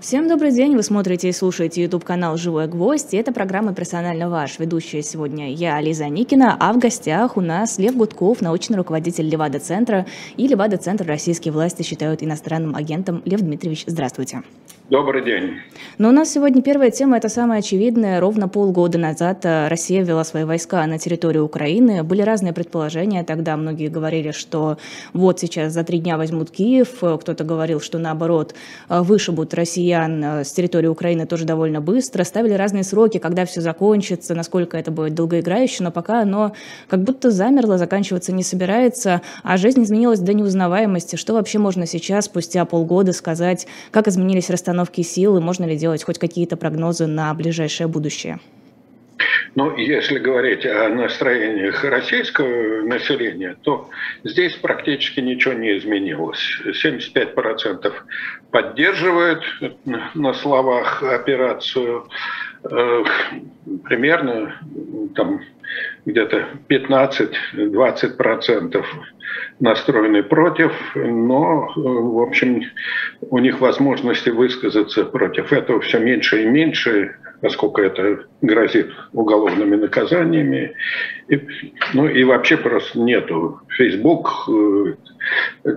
Всем добрый день, вы смотрите и слушаете YouTube-канал «Живой гвоздь», и это программа «Персонально ваш». Ведущая сегодня я, Лиза Никина, а в гостях у нас Лев Гудков, научный руководитель Левада-центра, и Левада-центр российские власти считают иностранным агентом. Лев Дмитриевич, здравствуйте. Добрый день. Но у нас сегодня первая тема, это самая очевидная. Ровно полгода назад э, Россия ввела свои войска на территорию Украины. Были разные предположения. Тогда многие говорили, что вот сейчас за три дня возьмут Киев. Кто-то говорил, что наоборот, э, вышибут россиян э, с территории Украины тоже довольно быстро. Ставили разные сроки, когда все закончится, насколько это будет долгоиграюще. Но пока оно как будто замерло, заканчиваться не собирается. А жизнь изменилась до неузнаваемости. Что вообще можно сейчас, спустя полгода, сказать, как изменились расстановки расстановки сил, и можно ли делать хоть какие-то прогнозы на ближайшее будущее? Ну, если говорить о настроениях российского населения, то здесь практически ничего не изменилось. 75% поддерживают на словах операцию, примерно там где-то 15-20% настроены против, но, в общем, у них возможности высказаться против этого все меньше и меньше, поскольку это грозит уголовными наказаниями. И, ну и вообще просто нету.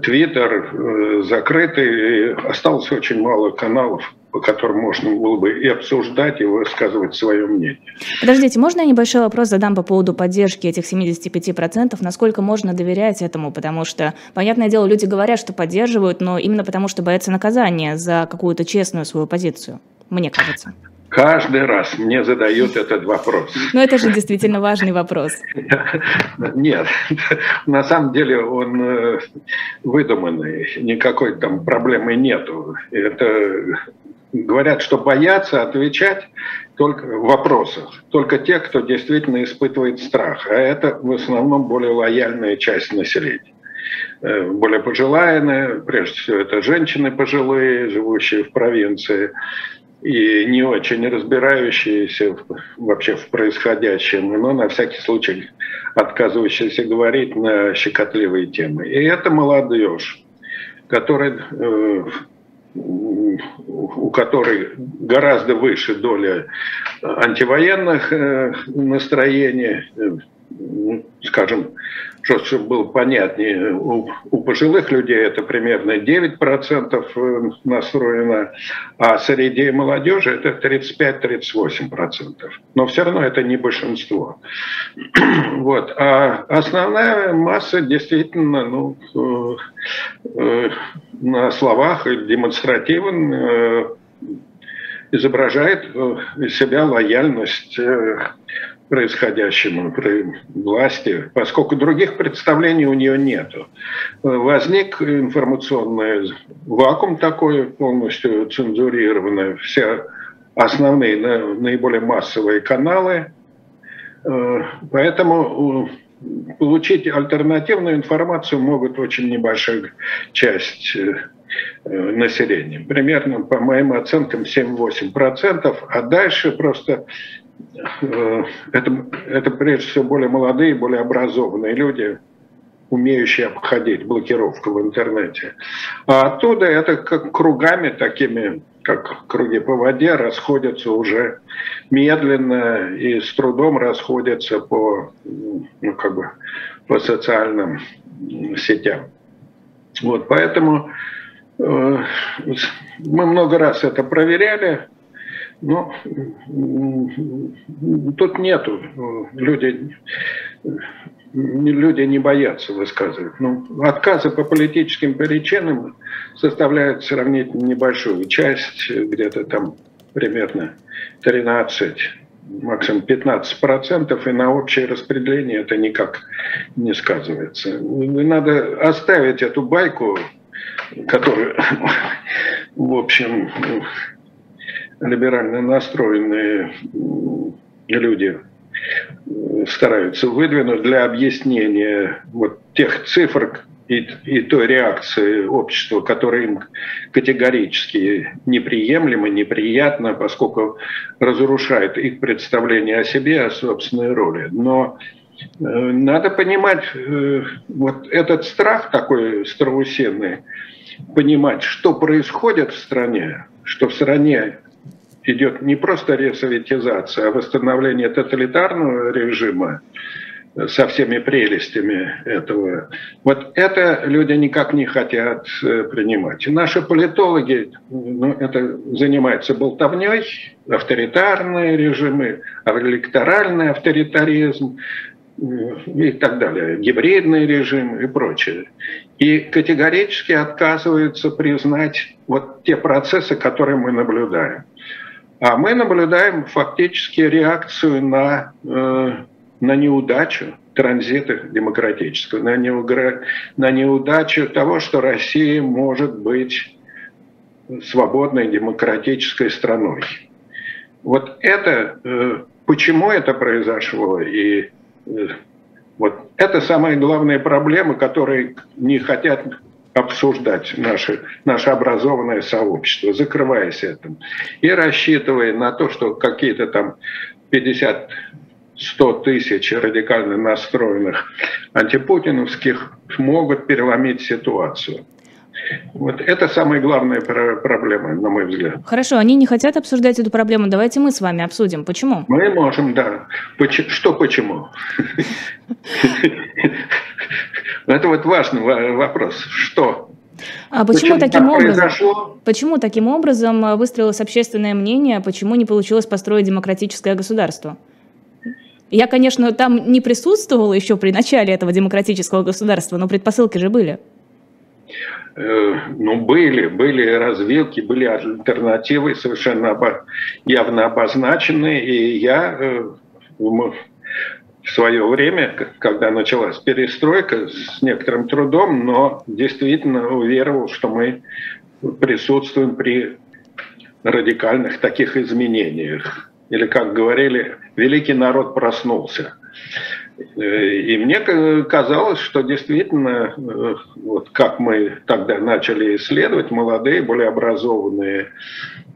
Твиттер э, закрыты, осталось очень мало каналов по которым можно было бы и обсуждать, и высказывать свое мнение. Подождите, можно я небольшой вопрос задам по поводу поддержки этих 75%? Насколько можно доверять этому? Потому что, понятное дело, люди говорят, что поддерживают, но именно потому, что боятся наказания за какую-то честную свою позицию, мне кажется. Каждый раз мне задают этот вопрос. Но это же действительно важный вопрос. Нет, на самом деле он э, выдуманный, никакой там проблемы нету. Это говорят, что боятся отвечать только в вопросах, только те, кто действительно испытывает страх, а это в основном более лояльная часть населения э, более пожилая, прежде всего это женщины пожилые, живущие в провинции, и не очень разбирающиеся вообще в происходящем, но на всякий случай отказывающиеся говорить на щекотливые темы. И это молодежь, которая э, у которой гораздо выше доля антивоенных э, настроений, э, ну, скажем, чтобы было понятнее, у, у пожилых людей это примерно 9% э, настроено, а среди молодежи это 35-38%. Но все равно это не большинство. Вот. А основная масса действительно ну, э, э, на словах демонстративно изображает из себя лояльность происходящему при власти, поскольку других представлений у нее нет. Возник информационный вакуум такой, полностью цензурированный, все основные, наиболее массовые каналы. Поэтому получить альтернативную информацию могут очень небольшая часть э, населения. Примерно, по моим оценкам, 7-8%, а дальше просто Э, это, это прежде всего более молодые, более образованные люди, умеющие обходить блокировку в интернете. А оттуда это как кругами такими, как круги по воде, расходятся уже медленно и с трудом расходятся по, ну, как бы, по социальным сетям. Вот, поэтому э, мы много раз это проверяли, ну, тут нету. Люди, люди не боятся высказывать. Ну, отказы по политическим причинам составляют сравнительно небольшую часть, где-то там примерно 13 максимум 15 процентов, и на общее распределение это никак не сказывается. Надо оставить эту байку, которую, в общем, либерально настроенные люди стараются выдвинуть для объяснения вот тех цифр и, и той реакции общества, которая им категорически неприемлема, неприятна, поскольку разрушает их представление о себе, о собственной роли. Но э, надо понимать, э, вот этот страх такой страусиный, понимать, что происходит в стране, что в стране идет не просто ресоветизация, а восстановление тоталитарного режима, со всеми прелестями этого. Вот это люди никак не хотят э, принимать. Наши политологи ну, это занимаются болтовней, авторитарные режимы, электоральный авторитаризм э, и так далее, гибридный режим и прочее. И категорически отказываются признать вот те процессы, которые мы наблюдаем. А мы наблюдаем фактически реакцию на э, на неудачу транзита демократического, на, неугра... на неудачу того, что Россия может быть свободной демократической страной. Вот это, э, почему это произошло, и э, вот это самая главная проблема, которые не хотят обсуждать наше, наше образованное сообщество, закрываясь этим. И рассчитывая на то, что какие-то там 50 100 тысяч радикально настроенных антипутиновских могут переломить ситуацию. Вот это самая главная проблема, на мой взгляд. Хорошо, они не хотят обсуждать эту проблему. Давайте мы с вами обсудим. Почему? Мы можем, да. Что почему? Это вот важный вопрос. Что? А почему, почему таким образом? Произошло? Почему таким образом выстроилось общественное мнение? Почему не получилось построить демократическое государство? Я, конечно, там не присутствовала еще при начале этого демократического государства, но предпосылки же были. Э, ну, были, были развилки, были альтернативы совершенно явно обозначены. И я э, в свое время, когда началась перестройка, с некоторым трудом, но действительно уверовал, что мы присутствуем при радикальных таких изменениях или, как говорили, великий народ проснулся. И мне казалось, что действительно, э, вот как мы тогда начали исследовать, молодые, более образованные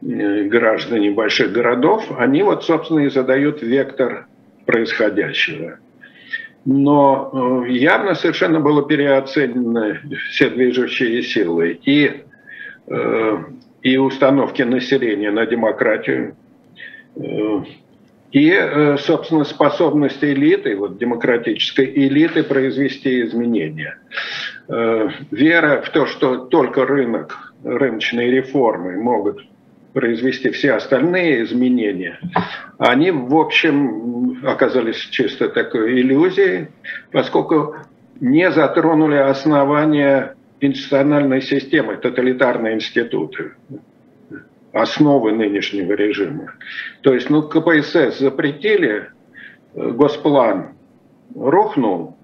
э, граждане больших городов, они вот, собственно, и задают вектор происходящего. Но э, явно совершенно было переоценены все движущие силы и, и установки населения на демократию, и, э, собственно, способность элиты, вот демократической элиты произвести изменения. Э, вера в то, что только рынок, рыночные реформы могут произвести все остальные изменения, они, в общем, оказались чисто такой иллюзией, поскольку не затронули основания институциональной системы, тоталитарные институты основы нынешнего режима. То есть, ну, КПСС запретили, э, госплан рухнул,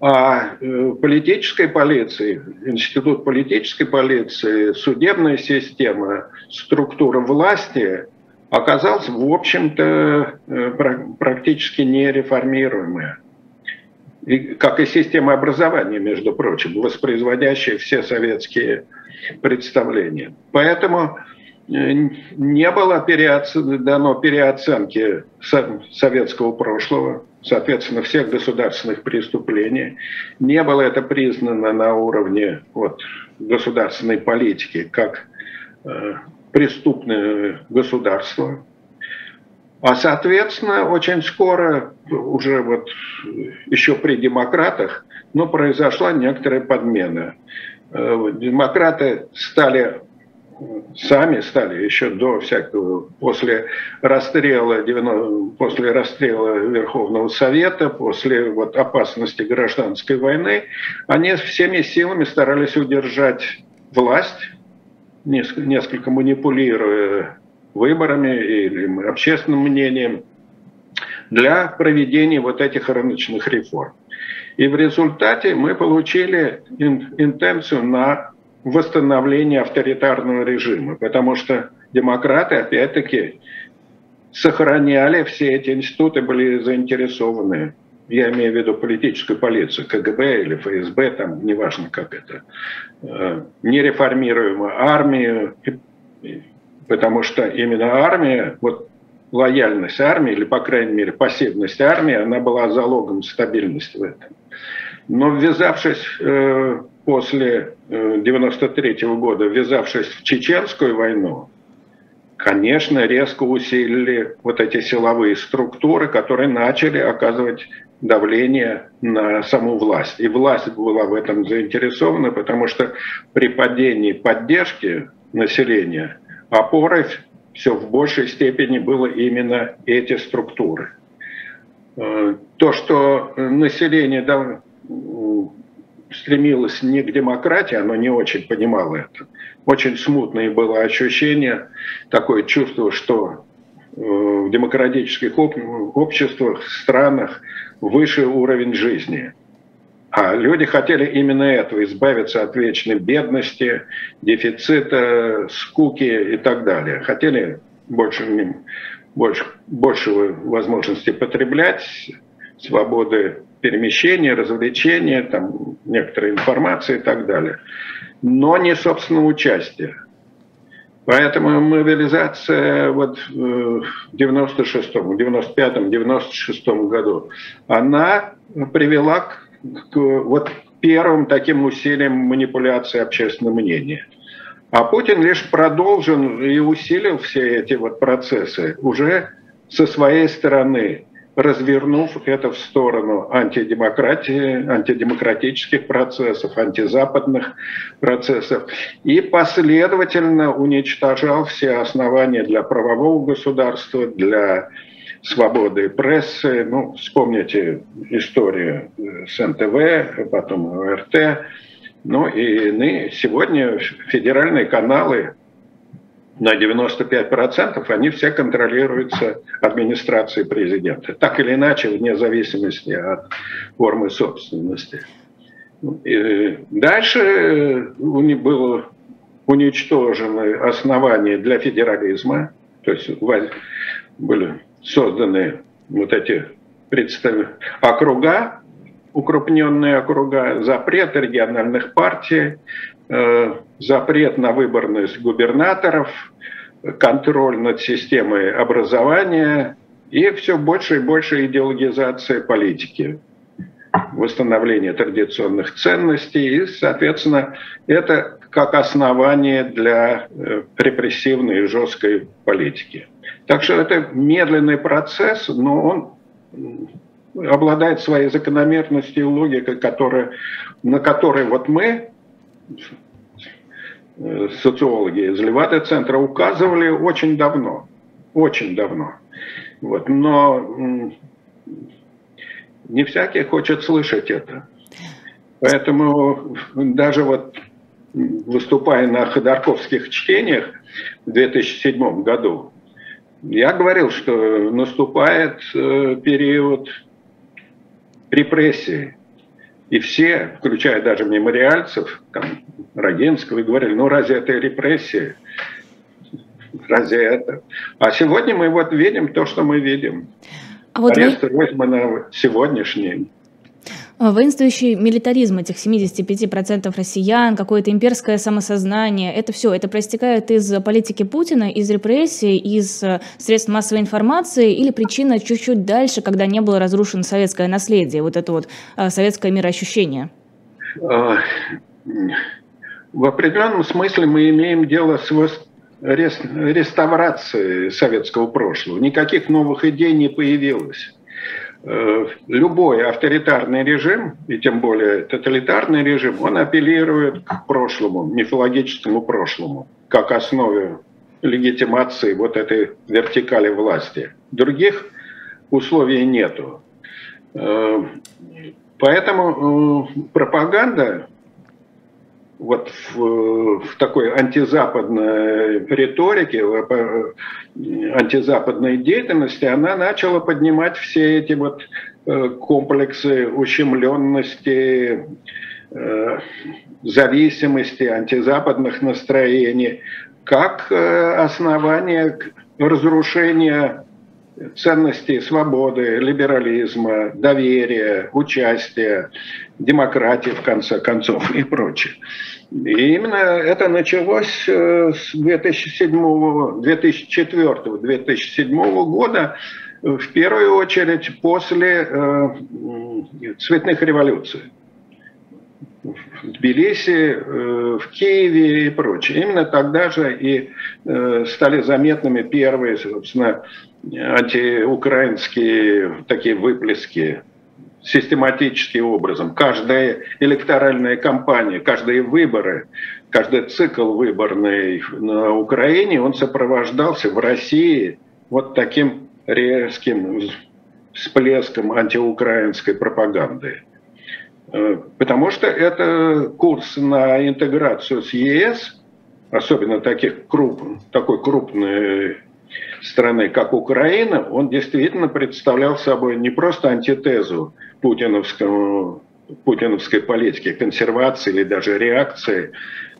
а э, политической полиции, институт политической полиции, судебная система, структура власти оказалась, в общем-то, э, практически нереформируемая. И, как и система образования, между прочим, воспроизводящая все советские представления. Поэтому э, не было переоцен... дано переоценки советского прошлого, соответственно, всех государственных преступлений. Не было это признано на уровне вот, государственной политики как э, преступное государство. А, соответственно, очень скоро, уже вот еще при демократах, но ну, произошла некоторая подмена. Э, демократы стали сами стали еще до всякого, после расстрела, после расстрела Верховного Совета, после вот опасности гражданской войны, они всеми силами старались удержать власть, несколько манипулируя выборами или общественным мнением, для проведения вот этих рыночных реформ. И в результате мы получили интенцию на восстановление авторитарного режима, потому что демократы, опять-таки, сохраняли все эти институты, были заинтересованы, я имею в виду политическую полицию, КГБ или ФСБ, там неважно как это, э, нереформируемую армию, потому что именно армия, вот лояльность армии, или, по крайней мере, пассивность армии, она была залогом стабильности в этом. Но ввязавшись э, после 93 -го года, ввязавшись в чеченскую войну, конечно, резко усилили вот эти силовые структуры, которые начали оказывать давление на саму власть. И власть была в этом заинтересована, потому что при падении поддержки населения опорой все в большей степени было именно эти структуры. Э, то, что население стремилось не к демократии, оно не очень понимало это. Очень смутное было ощущение, такое чувство, что э, в демократических обществах, странах выше уровень жизни. А люди хотели именно этого, избавиться от вечной бедности, дефицита, скуки и так далее. Хотели больше, больше, большего возможности потреблять, свободы перемещения, развлечения, там, некоторой информации и так далее. Но не собственного участия. Поэтому мобилизация вот в 96-м, 95-м, 96-м году, она привела к, к вот первым таким усилиям манипуляции общественного мнения. А Путин лишь продолжил и усилил все эти вот процессы уже со своей стороны развернув это в сторону антидемократии, антидемократических процессов, антизападных процессов, и последовательно уничтожал все основания для правового государства, для свободы прессы. Ну, вспомните историю с НТВ, потом РТ. Ну и сегодня федеральные каналы на 95% они все контролируются администрацией президента. Так или иначе, вне зависимости от формы собственности. И дальше у них было уничтожены основания для федерализма, то есть были созданы вот эти представ... округа, укрупненные округа, запрет региональных партий, Э, запрет на выборность губернаторов, контроль над системой образования и все больше и больше идеологизация политики, восстановление традиционных ценностей и, соответственно, это как основание для э, репрессивной и жесткой политики. Так что это медленный процесс, но он обладает своей закономерностью и логикой, которая, на которой вот мы социологи из Левада-центра указывали очень давно, очень давно. Вот, но не всякий хочет слышать это. Поэтому даже вот выступая на ходорковских чтениях в 2007 году, я говорил, что наступает э, период репрессий, и все, включая даже мемориальцев, там, Рогинского, и говорили, ну разве это репрессия? Разве это? А сегодня мы вот видим то, что мы видим. А вот Арест вы... Ройзмана сегодняшний воинствующий милитаризм этих 75% россиян, какое-то имперское самосознание, это все, это проистекает из политики Путина, из репрессий, из э, средств массовой информации или причина чуть-чуть дальше, когда не было разрушено советское наследие, вот это вот э, советское мироощущение? А, в определенном смысле мы имеем дело с реставрацией советского прошлого. Никаких новых идей не появилось. Э, любой авторитарный режим, и тем более тоталитарный режим, он апеллирует к прошлому, мифологическому прошлому, как основе легитимации вот этой вертикали власти. Других условий нету. Э, поэтому э, пропаганда вот в, в такой антизападной риторике, антизападной деятельности, она начала поднимать все эти вот э, комплексы ущемленности, э, зависимости, антизападных настроений, как э, основание разрушения ценностей свободы, либерализма, доверия, участия, демократии, в конце концов, и прочее. И именно это началось э, с 2004-2007 года, в первую очередь после э, цветных революций. в Тбилиси, в Киеве и прочее. Именно тогда же и стали заметными первые, собственно, антиукраинские такие выплески систематическим образом. Каждая электоральная кампания, каждые выборы, каждый цикл выборный на Украине, он сопровождался в России вот таким резким всплеском антиукраинской пропаганды. Э, потому что это курс на интеграцию с ЕС, особенно таких круп, такой крупной страны, как Украина, он действительно представлял собой не просто антитезу путиновскому, путиновской политики, консервации или даже реакции,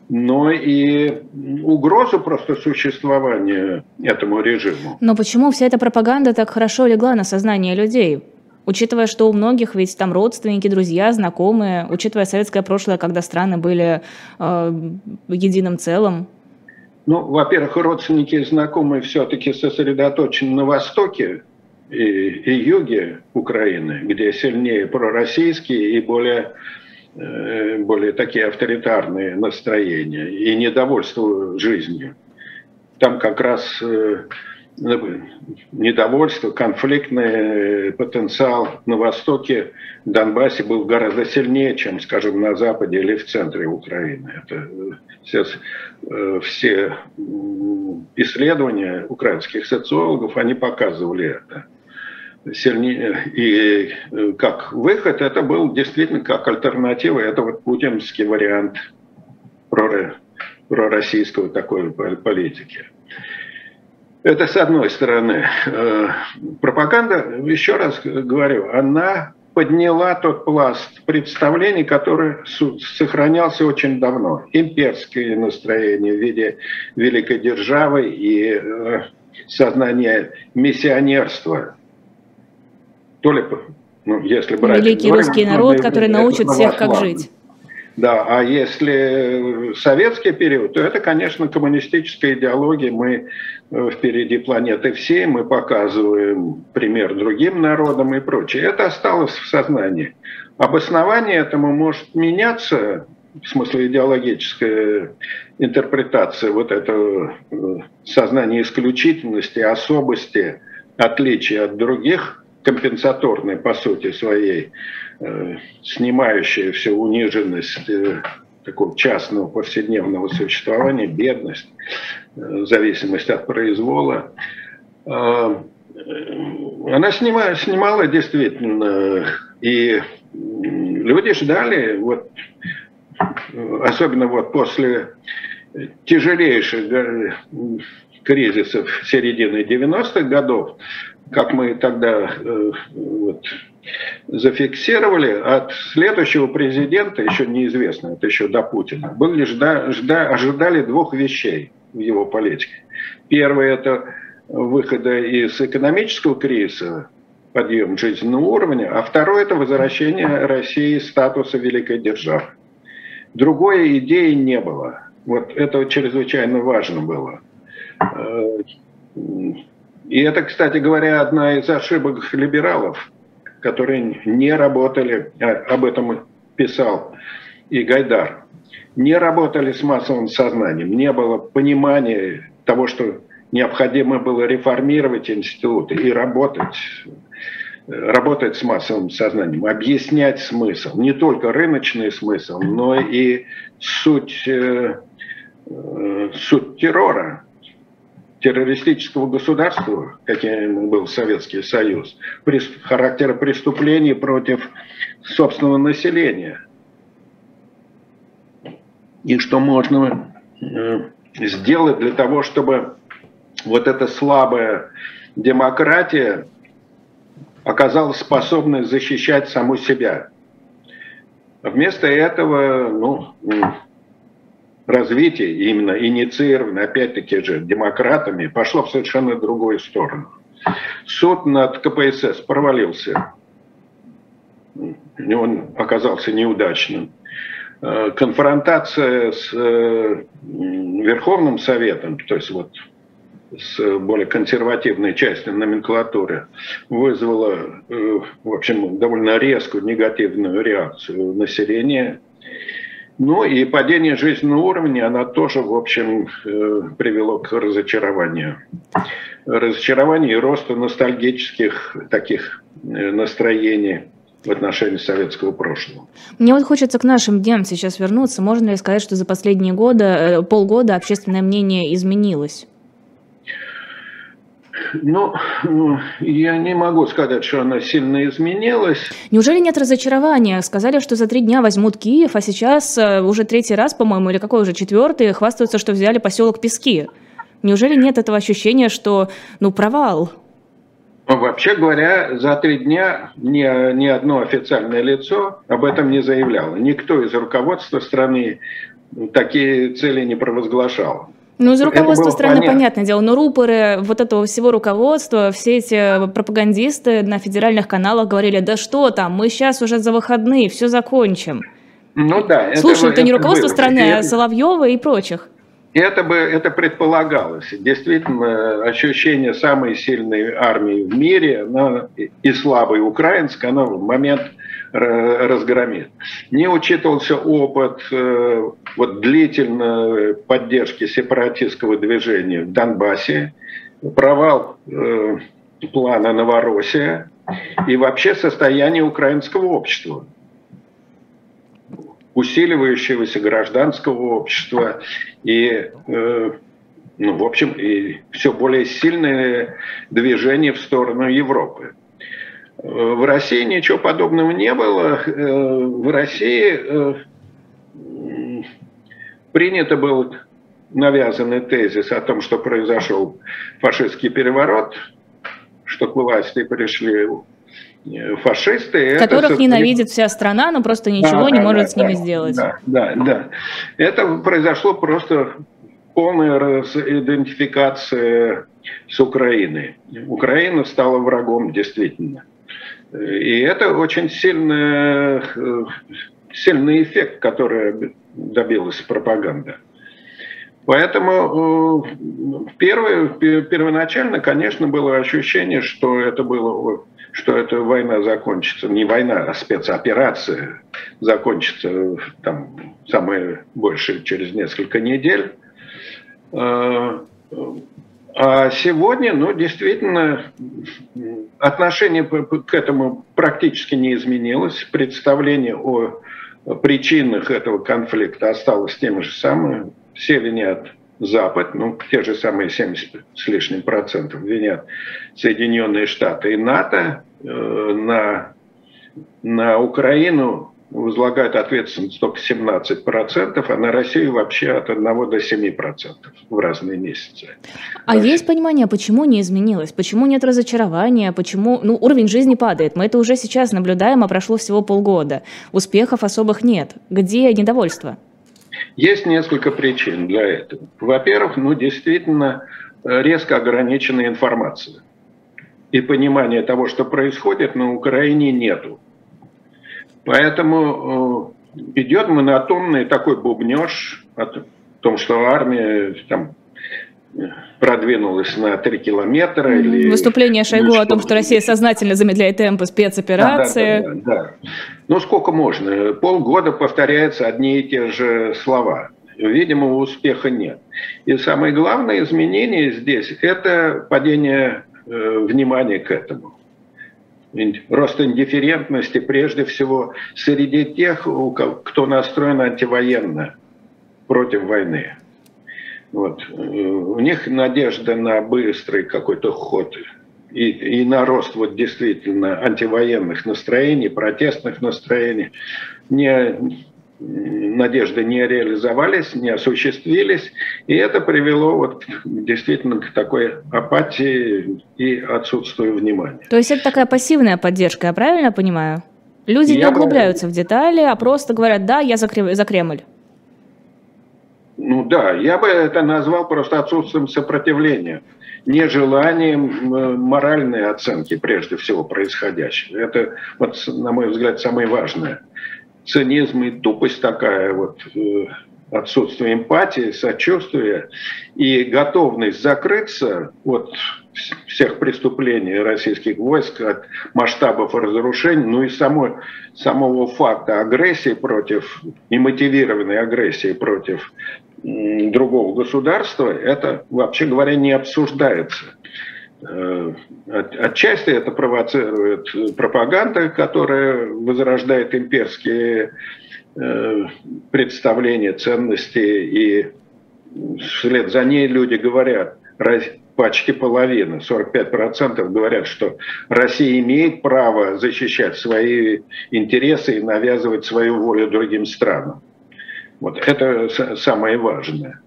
но и угрозу просто существования этому режиму. Но почему вся эта пропаганда так хорошо легла на сознание людей? Учитывая, что у многих ведь там родственники, друзья, знакомые, учитывая советское прошлое, когда страны были э, единым целым. Ну, во-первых, родственники и знакомые все-таки сосредоточены на Востоке, и, и юге Украины, где сильнее пророссийские и более, э, более такие авторитарные настроения и недовольство жизнью. Там как раз э, недовольство, конфликтный потенциал на востоке Донбассе был гораздо сильнее, чем, скажем, на западе или в центре Украины. Это сейчас э, все исследования украинских социологов, они показывали это сильнее, и э, как выход, это был действительно как альтернатива, это вот путинский вариант пророссийского такой политики. Это с одной стороны. Э, пропаганда, еще раз говорю, она подняла тот пласт представлений, который сохранялся очень давно. Имперское настроение в виде великой державы и э, сознание миссионерства то ли, ну, если брать... Великий русский народ, который научит всех, как жить. Да, а если советский период, то это, конечно, коммунистическая идеология. Мы э, впереди планеты всей, мы показываем пример другим народам и прочее. Это осталось в сознании. Обоснование этому может меняться, в смысле идеологическая интерпретация вот этого э, сознания исключительности, особости, отличия от других компенсаторной по сути своей, э, снимающая всю униженность э, такого частного повседневного существования, бедность, э, зависимость от произвола. Она снимала, снимала действительно, и люди ждали, вот, особенно вот после тяжелейших кризисов середины 90-х годов, как мы тогда э, вот, зафиксировали, от следующего президента, еще неизвестно, это еще до Путина, были жда, жда, ожидали двух вещей в его политике. Первое – это выхода из экономического кризиса, подъем жизненного уровня, а второе – это возвращение России статуса великой державы. Другой идеи не было. Вот это чрезвычайно важно было э, и это, кстати говоря, одна из ошибок либералов, которые не работали, а, об этом писал и Гайдар, не работали с массовым сознанием, не было понимания того, что необходимо было реформировать институты и работать, работать с массовым сознанием, объяснять смысл, не только рыночный смысл, но и суть, э, э, суть террора, террористического государства, каким был Советский Союз, характера преступлений против собственного населения. И что можно э, сделать для того, чтобы вот эта слабая демократия оказалась способной защищать саму себя. Вместо этого, ну, развитие, именно инициированное, опять-таки же, демократами, пошло в совершенно другую сторону. Суд над КПСС провалился. Он оказался неудачным. Э, конфронтация с э, Верховным Советом, то есть вот с более консервативной частью номенклатуры, вызвала, э, в общем, довольно резкую негативную реакцию населения – Ну и падение жизненного уровня, она тоже, в общем, э, привело к разочарованию. Разочарованию и росту ностальгических таких э, настроений в отношении советского прошлого. Мне вот хочется к нашим дням сейчас вернуться. Можно ли сказать, что за последние годы, э, полгода общественное мнение изменилось? Ну, я не могу сказать, что она сильно изменилась. Неужели нет разочарования? Сказали, что за три дня возьмут Киев, а сейчас э, уже третий раз, по-моему, или какой уже четвертый, хвастаются, что взяли поселок Пески. Неужели нет этого ощущения, что, ну, провал? Ну, вообще говоря, за три дня ни, ни одно официальное лицо об этом не заявляло. Никто из руководства страны такие цели не провозглашал. Ну, из руководства страны, понятно. понятное дело, но рупоры вот этого всего руководства, все эти пропагандисты на федеральных каналах говорили, да что там, мы сейчас уже за выходные, все закончим. Ну да. Слушай, это, это не руководство было. страны, а Соловьева и прочих. Это бы это предполагалось. Действительно, ощущение самой сильной армии в мире но и слабой украинской, оно в момент разгромит. Не учитывался опыт э, вот, длительной поддержки сепаратистского движения в Донбассе, провал э, плана Новороссия и вообще состояние украинского общества усиливающегося гражданского общества и, э, ну, в общем, и все более сильное движение в сторону Европы. В России ничего подобного не было. Э, в России э, принято был навязанный тезис о том, что произошел фашистский переворот, что к власти пришли э, фашисты. Которых это, ненавидит вся страна, но просто ничего да, не да, может да, с ними да, сделать. Да, да, да. Это произошло просто полная идентификация с Украиной. Украина стала врагом, действительно. И это очень сильный, сильный эффект, который добилась пропаганда. Поэтому э, первое, первоначально, конечно, было ощущение, что это было что эта война закончится, не война, а спецоперация закончится там самое большее через несколько недель. А сегодня, ну, действительно, отношение к этому практически не изменилось. Представление о причинах этого конфликта осталось тем же самым. Все винят Запад, ну, те же самые 70 с лишним процентов винят Соединенные Штаты и НАТО э, на, на Украину возлагают ответственность только 17%, а на Россию вообще от 1 до 7% в разные месяцы. А Дальше. есть понимание, почему не изменилось? Почему нет разочарования? Почему ну, уровень жизни падает? Мы это уже сейчас наблюдаем, а прошло всего полгода. Успехов особых нет. Где недовольство? Есть несколько причин для этого. Во-первых, ну действительно резко ограниченная информация. И понимания того, что происходит, на Украине нету. Поэтому э, идет монотонный такой бубнеж о том, что армия там продвинулась на 3 километра. Mm-hmm. Или, Выступление Шойгу ну, о том, что Россия сознательно замедляет темпы спецоперации. Да, да, да, да. Ну, сколько можно? Полгода повторяются одни и те же слова. Видимо, успеха нет. И самое главное изменение здесь – это падение э, внимания к этому рост индифферентности прежде всего среди тех, кто настроен антивоенно против войны. Вот. У них надежда на быстрый какой-то ход и, и на рост вот действительно антивоенных настроений, протестных настроений. Не, надежды не реализовались, не осуществились, и это привело вот действительно к такой апатии и отсутствию внимания. То есть это такая пассивная поддержка, я правильно понимаю? Люди я не углубляются бы... в детали, а просто говорят, да, я за, за Кремль. Ну да, я бы это назвал просто отсутствием сопротивления, нежеланием моральной оценки прежде всего происходящего. Это, вот, на мой взгляд, самое важное цинизм и тупость такая вот. Э, отсутствие эмпатии, сочувствия и готовность закрыться от всех преступлений российских войск, от масштабов разрушений, ну и само, самого факта агрессии против, немотивированной агрессии против другого государства, это, вообще говоря, не обсуждается. Э, отчасти это провоцирует пропаганда, которая возрождает имперские э, представления, ценности, и вслед за ней люди говорят, почти половина, 45% говорят, что Россия имеет право защищать свои интересы и навязывать свою волю другим странам. Вот это самое важное.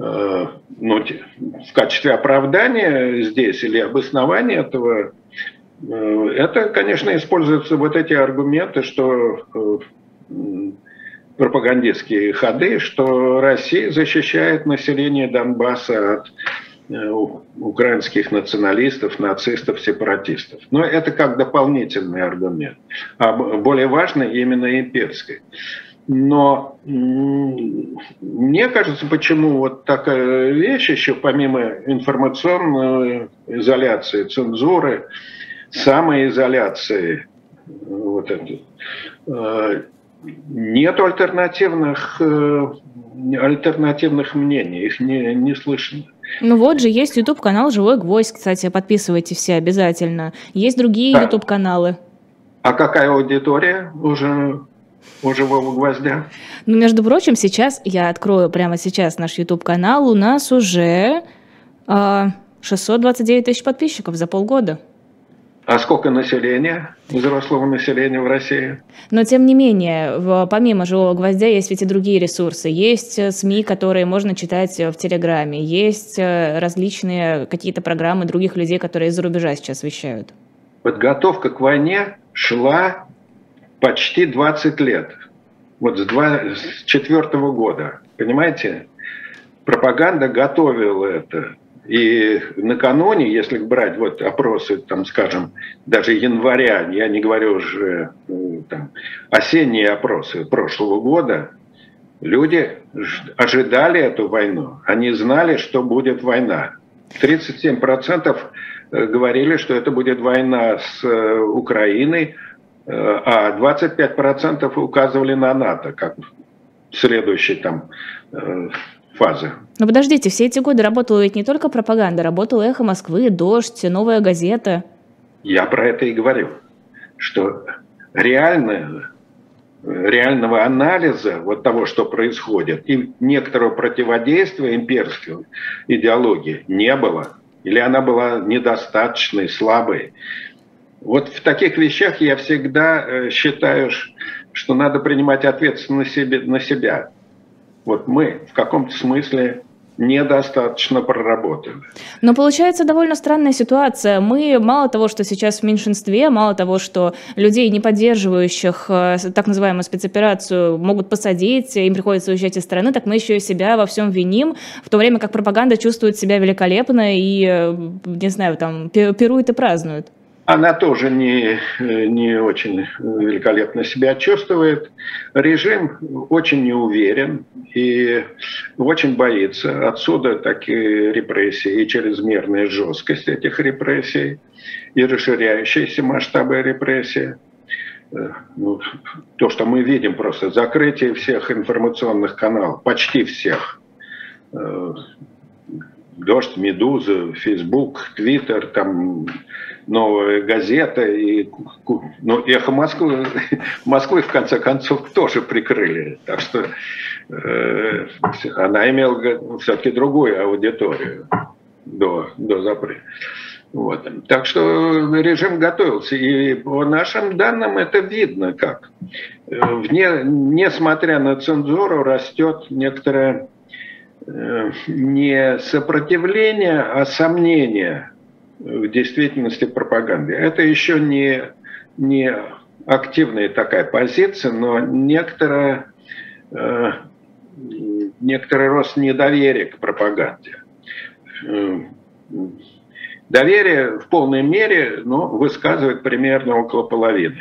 Э, ну, в качестве оправдания здесь или обоснования этого, э, это, конечно, используются вот эти аргументы, что э, пропагандистские ходы, что Россия защищает население Донбасса от украинских националистов, нацистов, сепаратистов. Но это как дополнительный аргумент. А более важный именно имперский. Но мне кажется, почему вот такая вещь еще помимо информационной изоляции, цензуры, самоизоляции, вот это, э, нет альтернативных, э, альтернативных мнений, их не, не слышно. Ну вот же, есть YouTube-канал «Живой гвоздь», кстати, подписывайтесь все обязательно. Есть другие да. YouTube-каналы. А какая аудитория уже у живого гвоздя. Ну, между прочим, сейчас, я открою прямо сейчас наш YouTube-канал, у нас уже э, а, 629 тысяч подписчиков за полгода. А сколько населения, взрослого населения в России? Но тем не менее, помимо «Живого гвоздя» есть ведь и другие ресурсы. Есть э, СМИ, которые можно читать в Телеграме. Есть э, различные какие-то программы других людей, которые из-за рубежа сейчас вещают. Подготовка к войне шла почти 20 лет. Вот с 2004 года, понимаете? Пропаганда готовила это. И накануне, если брать вот опросы, там, скажем, даже января, я не говорю уже там, осенние опросы прошлого года, люди ожидали эту войну. Они знали, что будет война. 37% э, говорили, что это будет война с э, Украиной, а 25% указывали на НАТО как следующей там э, фазы. Но подождите, все эти годы работала ведь не только пропаганда, работала «Эхо Москвы», «Дождь», «Новая газета». Я про это и говорю, что реально, реального анализа вот того, что происходит, и некоторого противодействия имперской идеологии не было. Или она была недостаточной, слабой. Вот в таких вещах я всегда э, считаю, что надо принимать ответственность на себя. Вот мы в каком-то смысле недостаточно проработали. Но получается довольно странная ситуация. Мы мало того, что сейчас в меньшинстве, мало того, что людей, не поддерживающих э, так называемую спецоперацию, могут посадить, им приходится уезжать из страны, так мы еще и себя во всем виним, в то время как пропаганда чувствует себя великолепно и, э, не знаю, там, пирует и празднует. Она тоже не, не очень великолепно себя чувствует. Режим очень неуверен и очень боится. Отсюда такие репрессии и чрезмерная жесткость этих репрессий, и расширяющиеся масштабы репрессий. Э, ну, то, что мы видим просто, закрытие всех информационных каналов, почти всех. Э, Дождь, Медуза, Фейсбук, Твиттер, там новая газета и ну, эхо Москвы, Москвы в конце концов тоже прикрыли. Так что э, она имела все-таки другую аудиторию до, до запрета. Вот. Так что режим готовился. И по нашим данным это видно как. Вне, несмотря на цензуру, растет некоторое э, не сопротивление, а сомнение в действительности пропаганды. Это еще не, не активная такая позиция, но некоторая, э, некоторый рост недоверия к пропаганде. Э, доверие в полной мере ну, высказывает примерно около половины.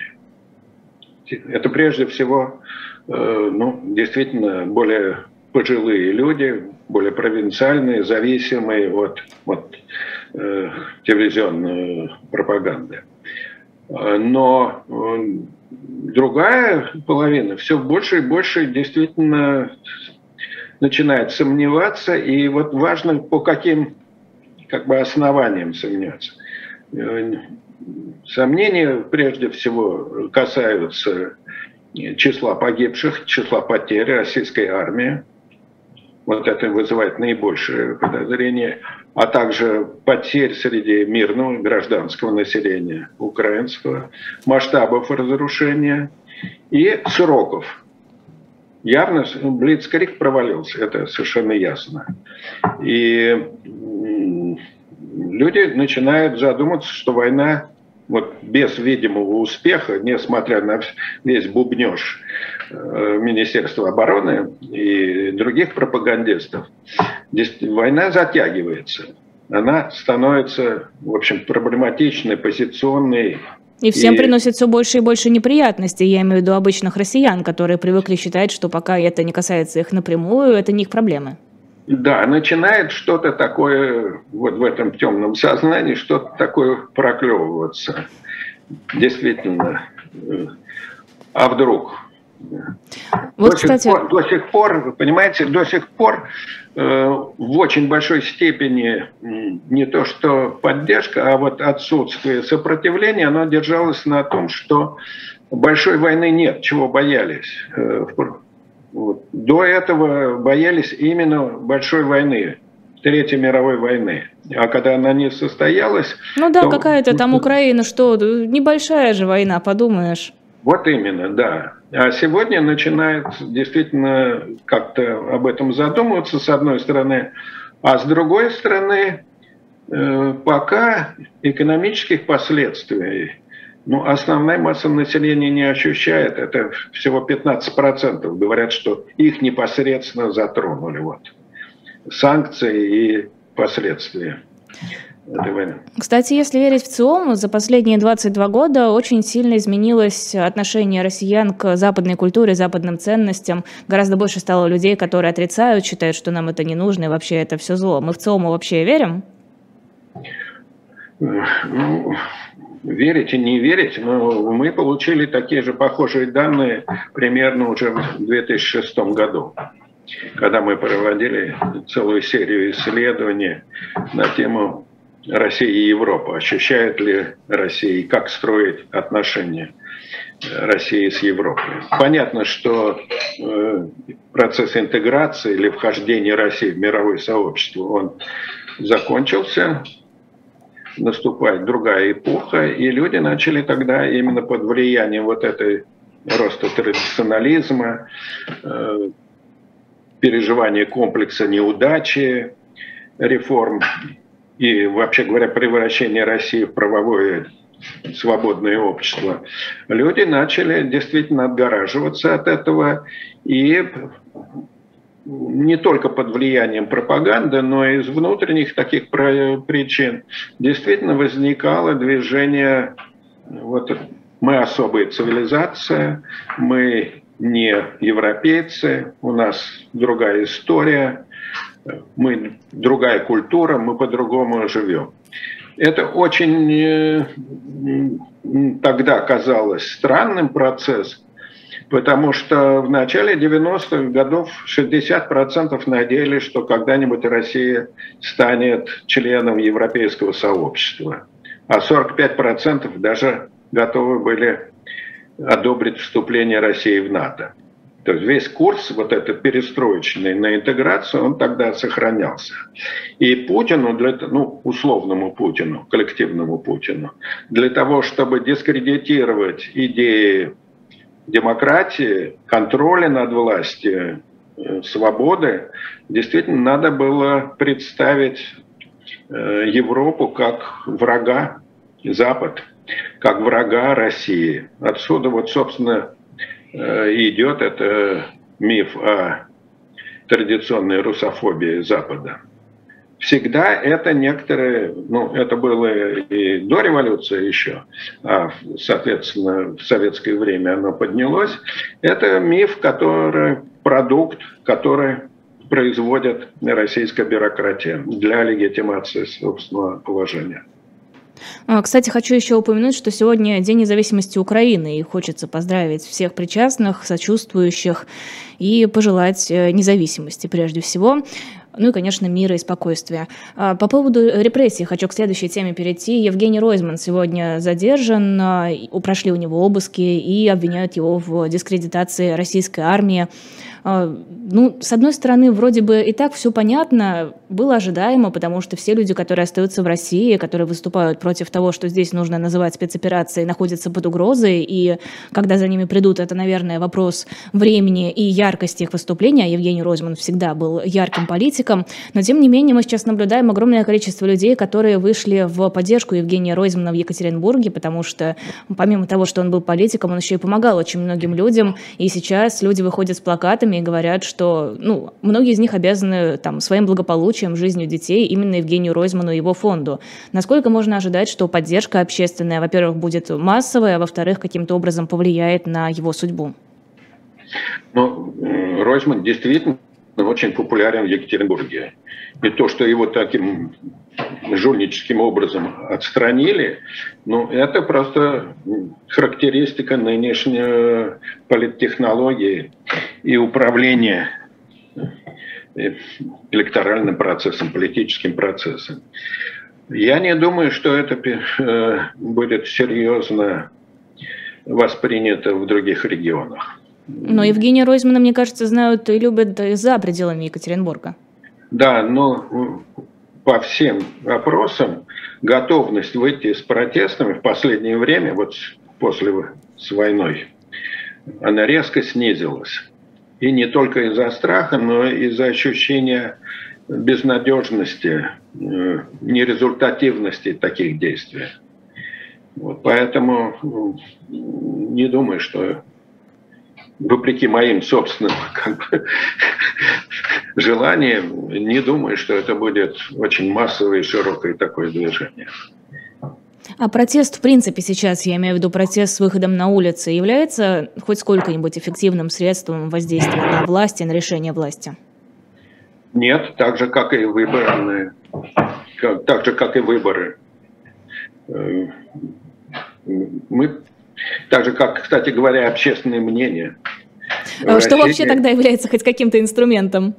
Это прежде всего э, ну, действительно более пожилые люди, более провинциальные, зависимые от, от телевизионной пропаганды. Но э, другая половина все больше и больше действительно начинает сомневаться, и вот важно, по каким как бы основаниям сомневаться. Э, сомнения прежде всего касаются числа погибших, числа потерь российской армии. Вот это вызывает наибольшее подозрение. А также потерь среди мирного гражданского населения украинского, масштабов разрушения и сроков. Явно Блицкрик провалился, это совершенно ясно. И люди начинают задуматься, что война вот без видимого успеха, несмотря на весь бубнеж э, Министерства обороны и других пропагандистов, война затягивается. Она становится, в общем, проблематичной, позиционной, и всем и... приносит все больше и больше неприятностей. Я имею в виду обычных россиян, которые привыкли считать, что пока это не касается их напрямую, это не их проблемы. Да, начинает что-то такое вот в этом темном сознании, что-то такое проклевываться. Действительно. А вдруг? Вот, до, кстати... сих пор, до сих пор, вы понимаете, до сих пор э, в очень большой степени не то что поддержка, а вот отсутствие сопротивления, оно держалось на том, что большой войны нет, чего боялись. Э, вот. До этого боялись именно большой войны, Третьей мировой войны. А когда она не состоялась... Ну да, то... какая-то там Украина, что, небольшая же война, подумаешь. Вот именно, да. А сегодня начинает действительно как-то об этом задумываться, с одной стороны. А с другой стороны, э, пока экономических последствий ну, основная масса населения не ощущает, это всего 15%. Говорят, что их непосредственно затронули. Вот. Санкции и последствия. Кстати, если верить в ЦИОМ, за последние 22 года очень сильно изменилось отношение россиян к западной культуре, западным ценностям. Гораздо больше стало людей, которые отрицают, считают, что нам это не нужно, и вообще это все зло. Мы в ЦИОМу вообще верим? Ну, верить и не верить, но мы получили такие же похожие данные примерно уже в 2006 году, когда мы проводили целую серию исследований на тему России и Европы. Ощущает ли Россия и как строить отношения России с Европой. Понятно, что э, процесс интеграции или вхождения России в мировое сообщество, он закончился, наступает другая эпоха, и люди начали тогда именно под влиянием вот этой роста традиционализма, э, переживания комплекса неудачи, реформ и, вообще говоря, превращения России в правовое свободное общество, люди начали действительно отгораживаться от этого и не только под влиянием пропаганды, но и из внутренних таких причин действительно возникало движение, вот мы особая цивилизация, мы не европейцы, у нас другая история, мы другая культура, мы по-другому живем. Это очень э, тогда казалось странным процессом, Потому что в начале 90-х годов 60% надеялись, что когда-нибудь Россия станет членом европейского сообщества. А 45% даже готовы были одобрить вступление России в НАТО. То есть весь курс вот этот перестроечный на интеграцию, он тогда сохранялся. И Путину, для, ну, условному Путину, коллективному Путину, для того, чтобы дискредитировать идеи демократии, контроля над властью, э, свободы, действительно надо было представить э, Европу как врага Запад, как врага России. Отсюда вот, собственно, э, идет это миф о традиционной русофобии Запада всегда это некоторые, ну, это было и до революции еще, а, соответственно, в советское время оно поднялось, это миф, который, продукт, который производит российская бюрократия для легитимации собственного положения. А, кстати, хочу еще упомянуть, что сегодня День независимости Украины, и хочется поздравить всех причастных, сочувствующих и пожелать э, независимости прежде всего. Ну и, конечно, мира и спокойствия. А, по поводу репрессий хочу к следующей теме перейти. Евгений Ройзман сегодня задержан, а, прошли у него обыски и обвиняют его в дискредитации российской армии. А, ну, с одной стороны, вроде бы и так все понятно, было ожидаемо, потому что все люди, которые остаются в России, которые выступают против того, что здесь нужно называть спецоперацией, находятся под угрозой, и когда за ними придут, это, наверное, вопрос времени и яркости их выступления. Евгений Ройзман всегда был ярким политиком, но тем не менее мы сейчас наблюдаем огромное количество людей, которые вышли в поддержку Евгения Ройзмана в Екатеринбурге, потому что помимо того, что он был политиком, он еще и помогал очень многим людям, и сейчас люди выходят с плакатами и говорят, что ну, многие из них обязаны там, своим благополучием, жизнью детей именно Евгению Ройзману и его фонду. Насколько можно ожидать, что поддержка общественная, во-первых, будет массовая, а во-вторых, каким-то образом повлияет на его судьбу? Ну, Ройзман действительно очень популярен в Екатеринбурге. Не то, что его таким жульническим образом отстранили, но это просто характеристика нынешней политтехнологии и управления э, электоральным процессом, политическим процессом. Я не думаю, что это э, будет серьезно воспринято в других регионах. Но Евгения Ройзмана, мне кажется, знают и любят за пределами Екатеринбурга. Да, но по всем вопросам готовность выйти с протестами в последнее время, вот после с войной, она резко снизилась. И не только из-за страха, но и из-за ощущения безнадежности, э, нерезультативности таких действий. Вот поэтому не думаю, что вопреки моим собственным как бы, желаниям, не думаю, что это будет очень массовое и широкое такое движение. А протест, в принципе, сейчас, я имею в виду протест с выходом на улицы, является хоть сколько-нибудь эффективным средством воздействия на власть и на решение власти? Нет, так же, как и выборы. Так же, как и выборы. Э, мы, так же, как, кстати говоря, общественное мнение. А что вообще тогда является хоть каким-то инструментом?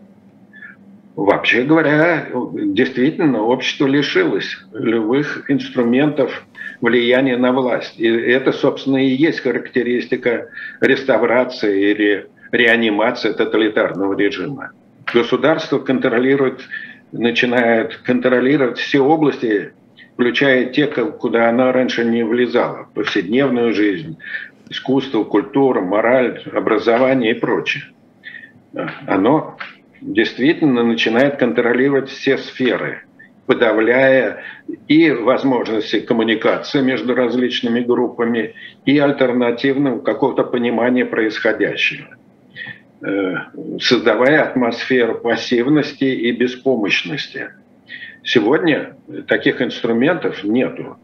Вообще говоря, действительно, общество лишилось любых инструментов влияния на власть. И это, собственно, и есть характеристика реставрации или реанимации тоталитарного режима. Государство контролирует, начинает контролировать все области, включая те, куда оно раньше не влезало. Повседневную жизнь, искусство, культура, мораль, образование и прочее. Оно действительно начинает контролировать все сферы, подавляя и возможности коммуникации между различными группами, и альтернативного какого-то понимания происходящего э, создавая атмосферу пассивности и беспомощности. Сегодня таких инструментов нету.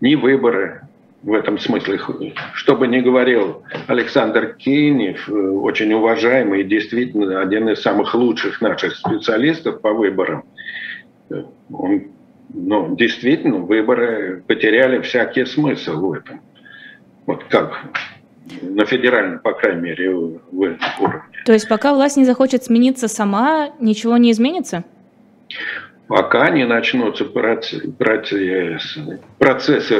Ни выборы, в этом смысле. Что бы ни говорил Александр Кейнев, э, очень уважаемый действительно один из самых лучших наших специалистов по выборам, э, он, ну, действительно, выборы потеряли всякий смысл в этом. Вот как на федеральном, по крайней мере, уровне. То есть пока власть не захочет смениться сама, ничего не изменится? Пока не начнутся процессы,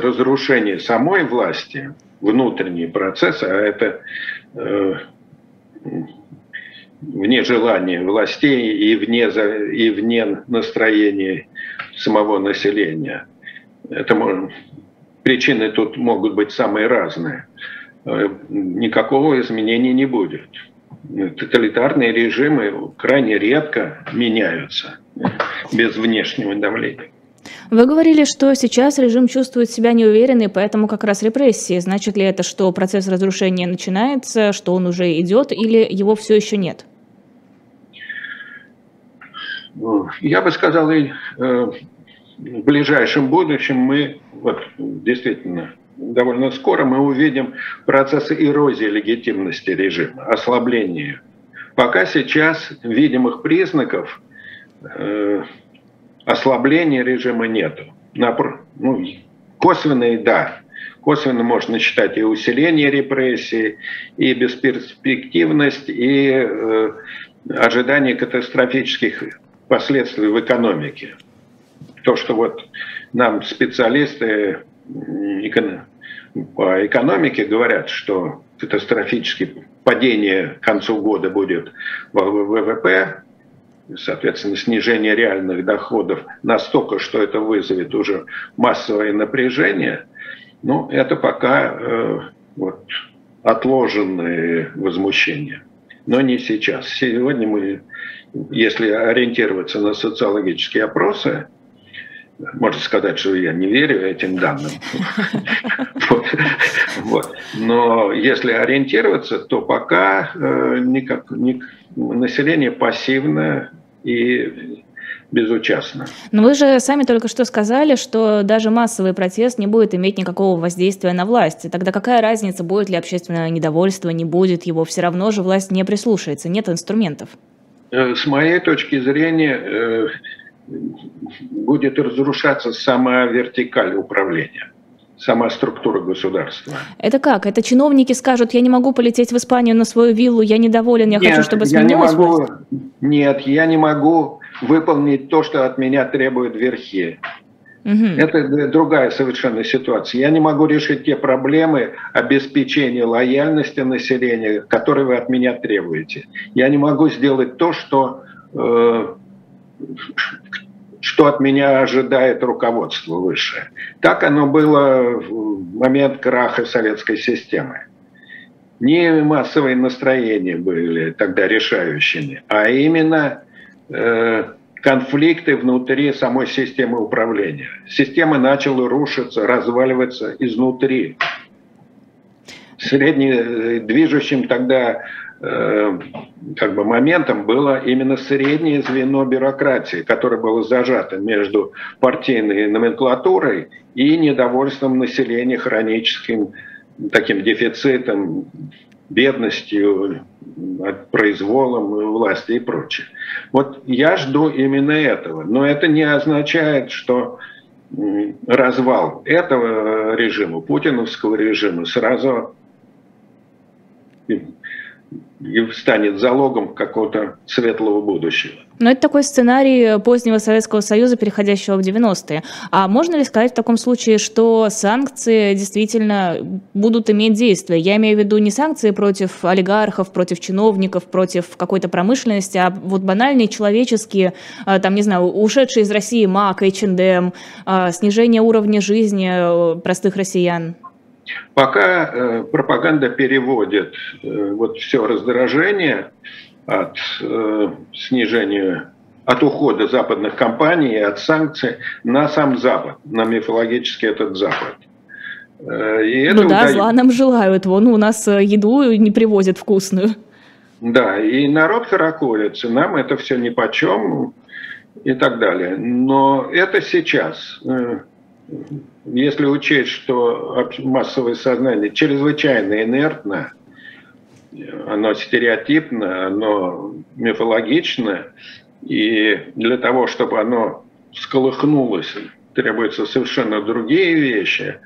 разрушения самой власти, внутренние процессы, а это э, вне желания властей и вне, и вне настроения самого населения. Это причины тут могут быть самые разные. Э, никакого изменения не будет. Тоталитарные режимы крайне редко меняются без внешнего давления. Вы говорили, что сейчас режим чувствует себя неуверенный, поэтому как раз репрессии. Значит ли это, что процесс разрушения начинается, что он уже идет, или его все еще нет? Я бы сказал, и, э, в ближайшем будущем мы, вот, действительно, довольно скоро мы увидим процессы эрозии легитимности режима, ослабления пока сейчас видимых признаков э, ослабления режима нету. Напр- ну, косвенные – да, косвенно можно считать и усиление репрессий, и бесперспективность, и э, ожидание катастрофических последствий в экономике. То, что вот нам специалисты по экономике говорят, что катастрофическое падение к концу года будет в ВВП, соответственно, снижение реальных доходов настолько, что это вызовет уже массовое напряжение, ну, это пока э, вот, отложенные возмущения. Но не сейчас. Сегодня мы, если ориентироваться на социологические опросы, можно сказать, что я не верю этим данным. Но если ориентироваться, то пока э, никак, население пассивно и безучастно. Но вы же сами только что сказали, что даже массовый протест не будет иметь никакого воздействия на власть. Тогда какая разница, будет ли общественное недовольство, не будет его? Все равно же власть не прислушается, нет инструментов. Э, с моей точки зрения, э, будет разрушаться сама вертикаль управления сама структура государства. Это как? Это чиновники скажут, я не могу полететь в Испанию на свою виллу, я недоволен, я нет, хочу, чтобы сменилась я не могу, Нет, я не могу выполнить то, что от меня требуют верхи. Угу. Это другая совершенно ситуация. Я не могу решить те проблемы обеспечения лояльности населения, которые вы от меня требуете. Я не могу сделать то, что э, что от меня ожидает руководство высшее. Так оно было в момент краха советской системы. Не массовые настроения были тогда решающими, а именно э, конфликты внутри самой системы управления. Система начала рушиться, разваливаться изнутри. Средним движущим тогда как бы моментом было именно среднее звено бюрократии, которое было зажато между партийной номенклатурой и недовольством населения хроническим таким дефицитом, бедностью, произволом власти и прочее. Вот я жду именно этого. Но это не означает, что развал этого режима, путиновского режима, сразу и станет залогом какого-то светлого будущего. Но это такой сценарий позднего Советского Союза, переходящего в 90-е. А можно ли сказать в таком случае, что санкции действительно будут иметь действие? Я имею в виду не санкции против олигархов, против чиновников, против какой-то промышленности, а вот банальные человеческие, а, там, не знаю, ушедшие из России МАК, H&M, снижение уровня жизни э, простых россиян. Пока э, пропаганда переводит э, вот все раздражение от э, снижения, от ухода западных компаний, от санкций на сам Запад, на мифологический этот Запад. Э, и это ну да, удается. зла нам желают. Вон у нас э, еду не привозят вкусную. Да, и народ каракулится, нам это все нипочем и так далее. Но это сейчас если учесть, что массовое сознание чрезвычайно инертно, оно стереотипно, оно мифологично, и для того, чтобы оно сколыхнулось, требуются совершенно другие вещи,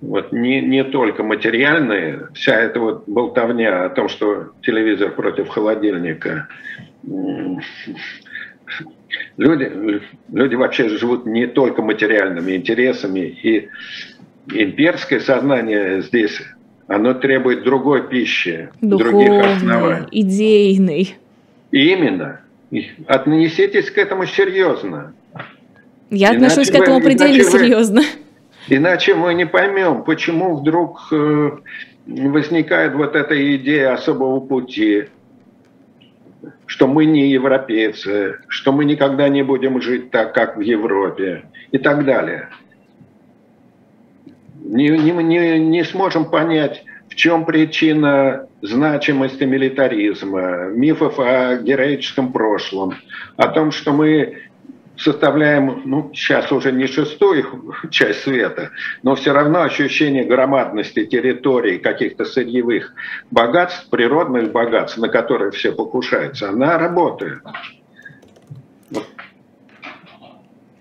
вот не, не только материальные, вся эта вот болтовня о том, что телевизор против холодильника, Люди, люди вообще живут не только материальными интересами, и имперское сознание здесь, оно требует другой пищи, Духовной, других оснований. идейной. Именно. Отнеситесь к этому серьезно. Я иначе отношусь к этому вы, предельно иначе серьезно. Вы, иначе мы не поймем, почему вдруг э, возникает вот эта идея особого пути, что мы не европейцы, что мы никогда не будем жить так, как в Европе и так далее. Не, не, не, не сможем понять, в чем причина значимости милитаризма, мифов о героическом прошлом, о том, что мы составляем, ну, сейчас уже не шестую часть света, но все равно ощущение громадности территорий, каких-то сырьевых богатств, природных богатств, на которые все покушаются, она работает. Э,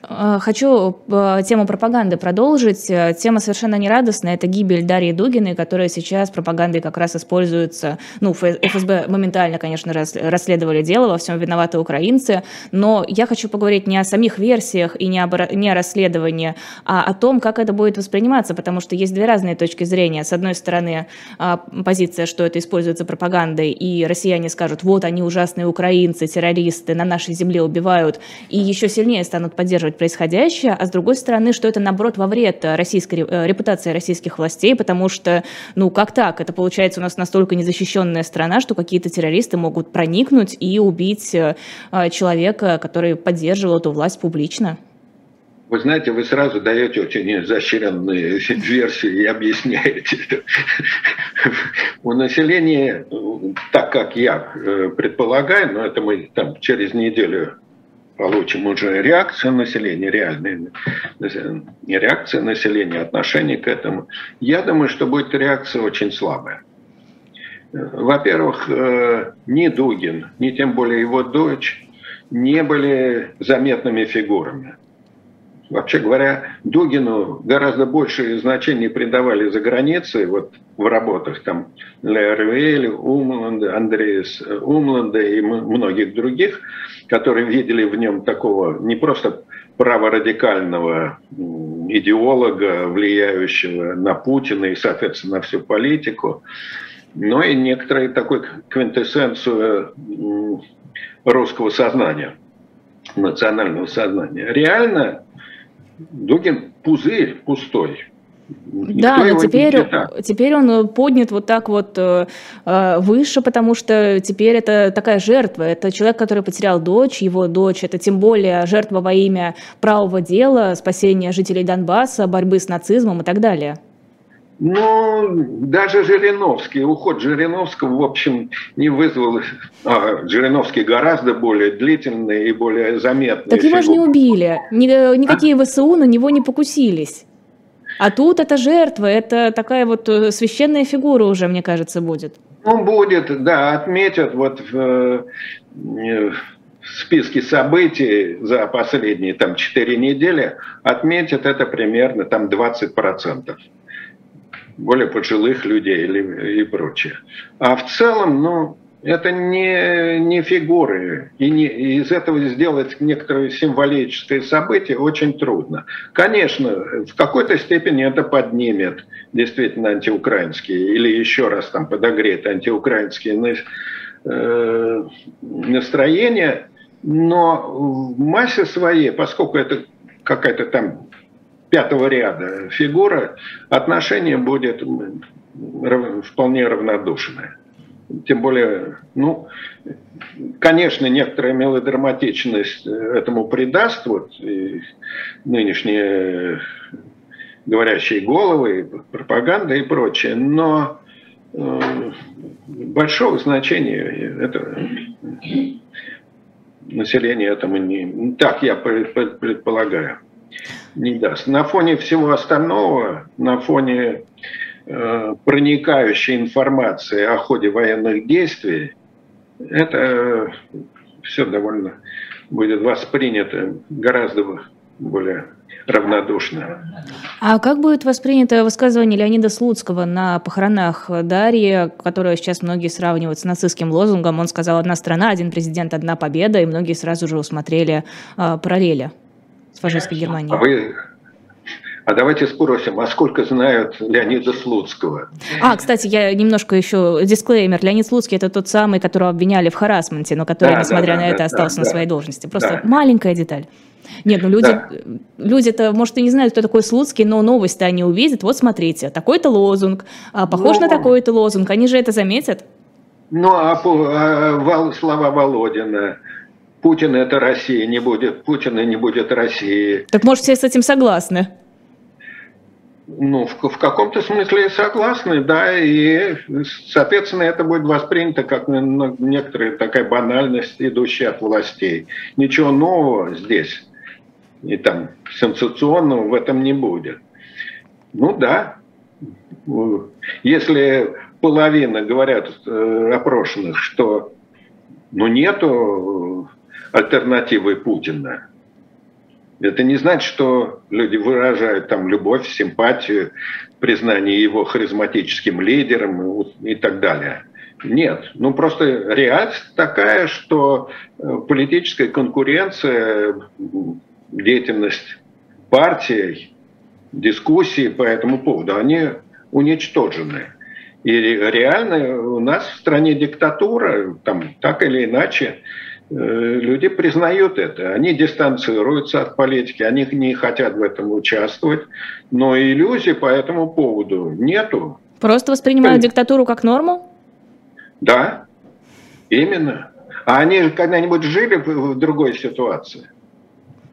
хочу э, тему пропаганды продолжить. Э, тема совершенно нерадостная. Это гибель Дарьи Дугиной, которая сейчас пропагандой как раз используется. Ну, ФСБ моментально, конечно, расследовали дело, во всем виноваты украинцы. Но я хочу поговорить не о самих версиях и не, об, не о расследовании, а о том, как это будет восприниматься, потому что есть две разные точки зрения. С одной стороны, позиция, что это используется пропагандой, и россияне скажут, вот они ужасные украинцы, террористы, на нашей земле убивают, и еще сильнее станут поддерживать происходящее, а с другой стороны, что это, наоборот, во вред российской э, репутации российских властей, потому что, ну, как так? Это, получается, у нас настолько незащищенная страна, что какие-то террористы могут проникнуть и убить э, человека, который поддерживал эту власть публично. Вы знаете, вы сразу даете очень изощренные версии и объясняете. У населения, так как я э, предполагаю, но это мы там через неделю получим уже реакцию населения, реальные реакция населения, отношение к этому. Я думаю, что будет реакция очень слабая. Во-первых, э, ни Дугин, ни тем более его дочь не были заметными фигурами. Вообще говоря, Дугину гораздо большее значение придавали за границей, вот в работах там Лервель, Умланда, Андреас Умланда и многих других, которые видели в нем такого не просто праворадикального идеолога, влияющего на Путина и, соответственно, на всю политику, но и некоторые такой квинтэссенцию русского сознания, национального сознания. Реально Дугин пузырь пустой. Никто да, но теперь, теперь он поднят вот так вот э, э, выше, потому что теперь это такая жертва. Это человек, который потерял дочь, его дочь. Это тем более жертва во имя правого дела, спасения жителей Донбасса, борьбы с нацизмом и так далее. Ну, даже Жириновский, уход Жириновского, в общем, не вызвал... А, Жириновский гораздо более длительный и более заметный. Так его же не убили. Никакие а? ВСУ на него не покусились. А тут это жертва, это такая вот э, священная фигура уже, мне кажется, будет. Ну, будет, да, отметят вот в, э, в списке событий за последние там 4 недели, отметят это примерно там 20% более пожилых людей или, и прочее. А в целом, ну, это не, не фигуры, и, не, из этого сделать некоторые символические события очень трудно. Конечно, в какой-то степени это поднимет действительно антиукраинские, или еще раз там подогреет антиукраинские э, настроения, но в массе своей, поскольку это какая-то там пятого ряда фигура, отношение будет вполне равнодушное. Тем более, ну, конечно, некоторая мелодраматичность этому придаст, вот и нынешние говорящие головы, пропаганда и прочее, но э, большого значения это население этому не... Так я предполагаю не даст. На фоне всего остального, на фоне э, проникающей информации о ходе военных действий, это все довольно будет воспринято гораздо более равнодушно. А как будет воспринято высказывание Леонида Слуцкого на похоронах Дарьи, которое сейчас многие сравнивают с нацистским лозунгом? Он сказал «одна страна, один президент, одна победа», и многие сразу же усмотрели э, параллели с фашистской Германией. А вы а давайте спросим, а сколько знают Леонида Слуцкого? А, кстати, я немножко еще дисклеймер. Леонид Слуцкий – это тот самый, которого обвиняли в харасменте, но который, да, несмотря да, на да, это, остался да, на своей должности. Просто да. маленькая деталь. Нет, ну люди, да. люди-то, может, и не знают, кто такой Слуцкий, но новость-то они увидят. Вот смотрите, такой-то лозунг, а, похож ну, на такой-то лозунг. Они же это заметят. Ну, а, а слова Володина, Путин это Россия, не будет Путина, не будет России. Так может все с этим согласны? Ну, в, в каком-то смысле согласны, да, и, соответственно, это будет воспринято как некоторая такая банальность, идущая от властей. Ничего нового здесь И там сенсационного в этом не будет. Ну да, если половина говорят э, опрошенных, что ну нету альтернативы Путина, это не значит, что люди выражают там любовь, симпатию, признание его харизматическим лидером и так далее. Нет, ну просто реальность такая, что э, политическая конкуренция, деятельность партий, дискуссии по этому поводу, они уничтожены. И реально у нас в стране диктатура, там так или иначе, люди признают это. Они дистанцируются от политики, они не хотят в этом участвовать, но иллюзий по этому поводу нету. Просто воспринимают диктатуру как норму? Да, именно. А они когда-нибудь жили в другой ситуации?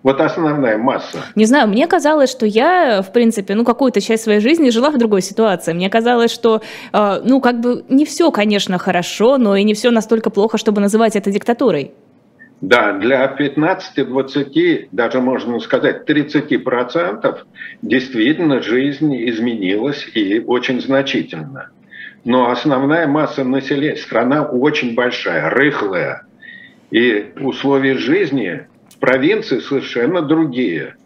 Вот основная масса. Не знаю, мне казалось, что я, в принципе, ну, какую-то часть своей жизни жила в другой ситуации. Мне казалось, что, э, ну, как бы не все, конечно, хорошо, но и не все настолько плохо, чтобы называть это диктатурой. Да, для 15-20, даже можно сказать 30% действительно жизнь изменилась и очень значительно. Но основная масса населения, страна очень большая, рыхлая. И условия жизни провинции совершенно другие.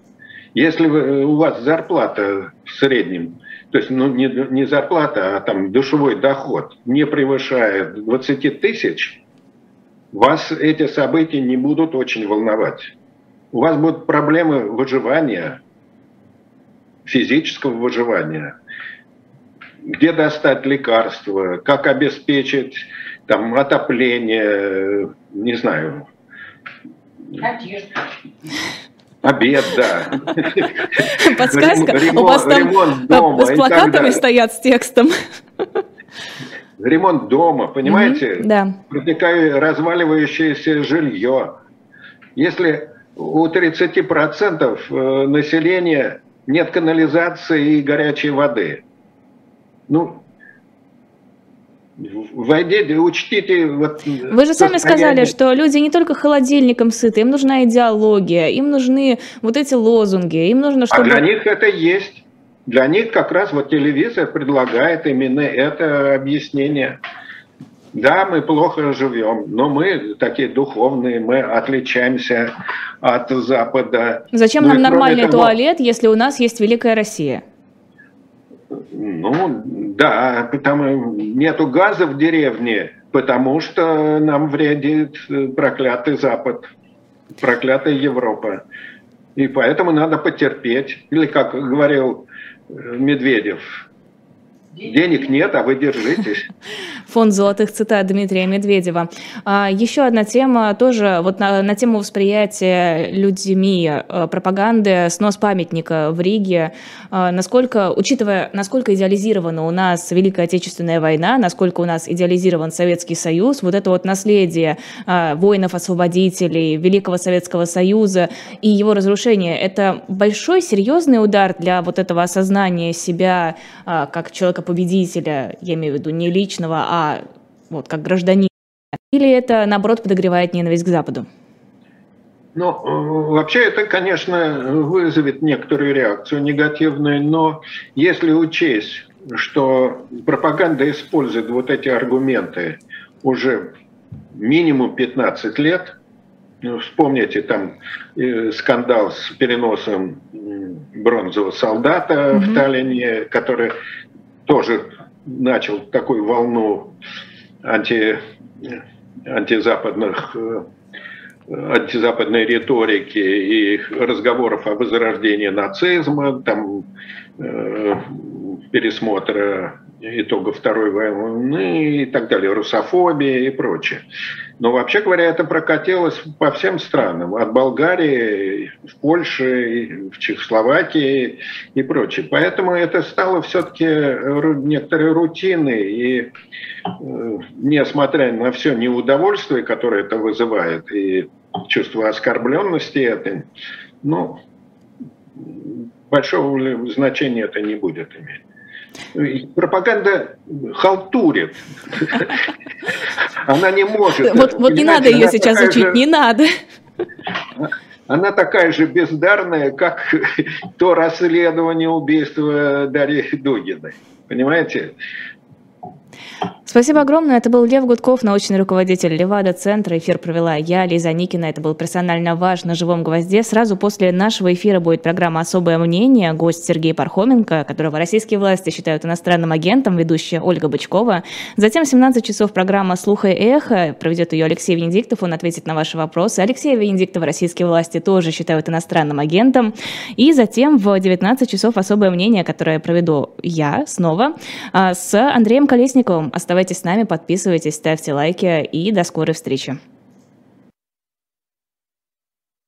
Если вы, у вас зарплата в среднем, то есть ну, не, не зарплата, а там душевой доход не превышает 20 тысяч, вас эти события не будут очень волновать. У вас будут проблемы выживания, физического выживания. Где достать лекарства, как обеспечить там, отопление, не знаю, Одежда. Обед, да. Подсказка. Ремонт, У вас там дома с плакатами стоят с текстом. Ремонт дома, понимаете? Mm-hmm, да. Протекает разваливающееся жилье. Если у 30% э, населения нет канализации и горячей воды, ну, Войдите, учтите. Вот, Вы же сами сказали, что люди не только холодильником сыты, им нужна идеология, им нужны вот эти лозунги, им нужно, чтобы... А для них это есть. Для них как раз вот телевизор предлагает именно это объяснение. Да, мы плохо живем, но мы такие духовные, мы отличаемся от Запада. Зачем ну, нам нормальный того... туалет, если у нас есть Великая Россия? Ну, да, потому нету газа в деревне, потому что нам вредит э, проклятый Запад, проклятая Европа. И поэтому надо потерпеть. Или, как говорил Медведев, Денег нет, а вы держитесь. Фонд золотых цитат Дмитрия Медведева. А, еще одна тема тоже вот на, на тему восприятия людьми а, пропаганды снос памятника в Риге. А, насколько, учитывая, насколько идеализирована у нас Великая Отечественная война, насколько у нас идеализирован Советский Союз, вот это вот наследие воинов-освободителей, Великого Советского Союза и его разрушение, это большой серьезный удар для вот этого осознания себя как человека победителя, я имею в виду не личного, а вот как гражданина? Или это, наоборот, подогревает ненависть к Западу? Ну, вообще это, конечно, вызовет некоторую реакцию негативную, но если учесть, что пропаганда использует вот эти аргументы уже минимум 15 лет, ну, вспомните там э, скандал с переносом бронзового солдата mm-hmm. в Таллине, который тоже начал такую волну анти, антизападных э, антизападной риторики и разговоров о возрождении нацизма, там, э, пересмотра итогов Второй войны и так далее, русофобия и прочее. Но вообще говоря, это прокатилось по всем странам, от Болгарии, в Польше, в Чехословакии и прочее. Поэтому это стало все-таки некоторой рутиной, и э, несмотря на все неудовольствие, которое это вызывает, и чувство оскорбленности это, ну, большого значения это не будет иметь. Пропаганда халтурит. Она не может. Вот, вот не надо ее сейчас учить, не надо. она такая же бездарная, как то расследование убийства Дарьи Дугиной. Понимаете? Спасибо огромное. Это был Лев Гудков, научный руководитель Левада-центра. Эфир провела я, Лиза Никина. Это был персонально ваш на живом гвозде. Сразу после нашего эфира будет программа «Особое мнение». Гость Сергей Пархоменко, которого российские власти считают иностранным агентом, ведущая Ольга Бычкова. Затем в 17 часов программа «Слух и эхо». Проведет ее Алексей Венедиктов. Он ответит на ваши вопросы. Алексея Венедиктова российские власти тоже считают иностранным агентом. И затем в 19 часов «Особое мнение», которое проведу я снова а, с Андреем Колесниковым. Оставайтесь с нами, подписывайтесь, ставьте лайки и до скорой встречи.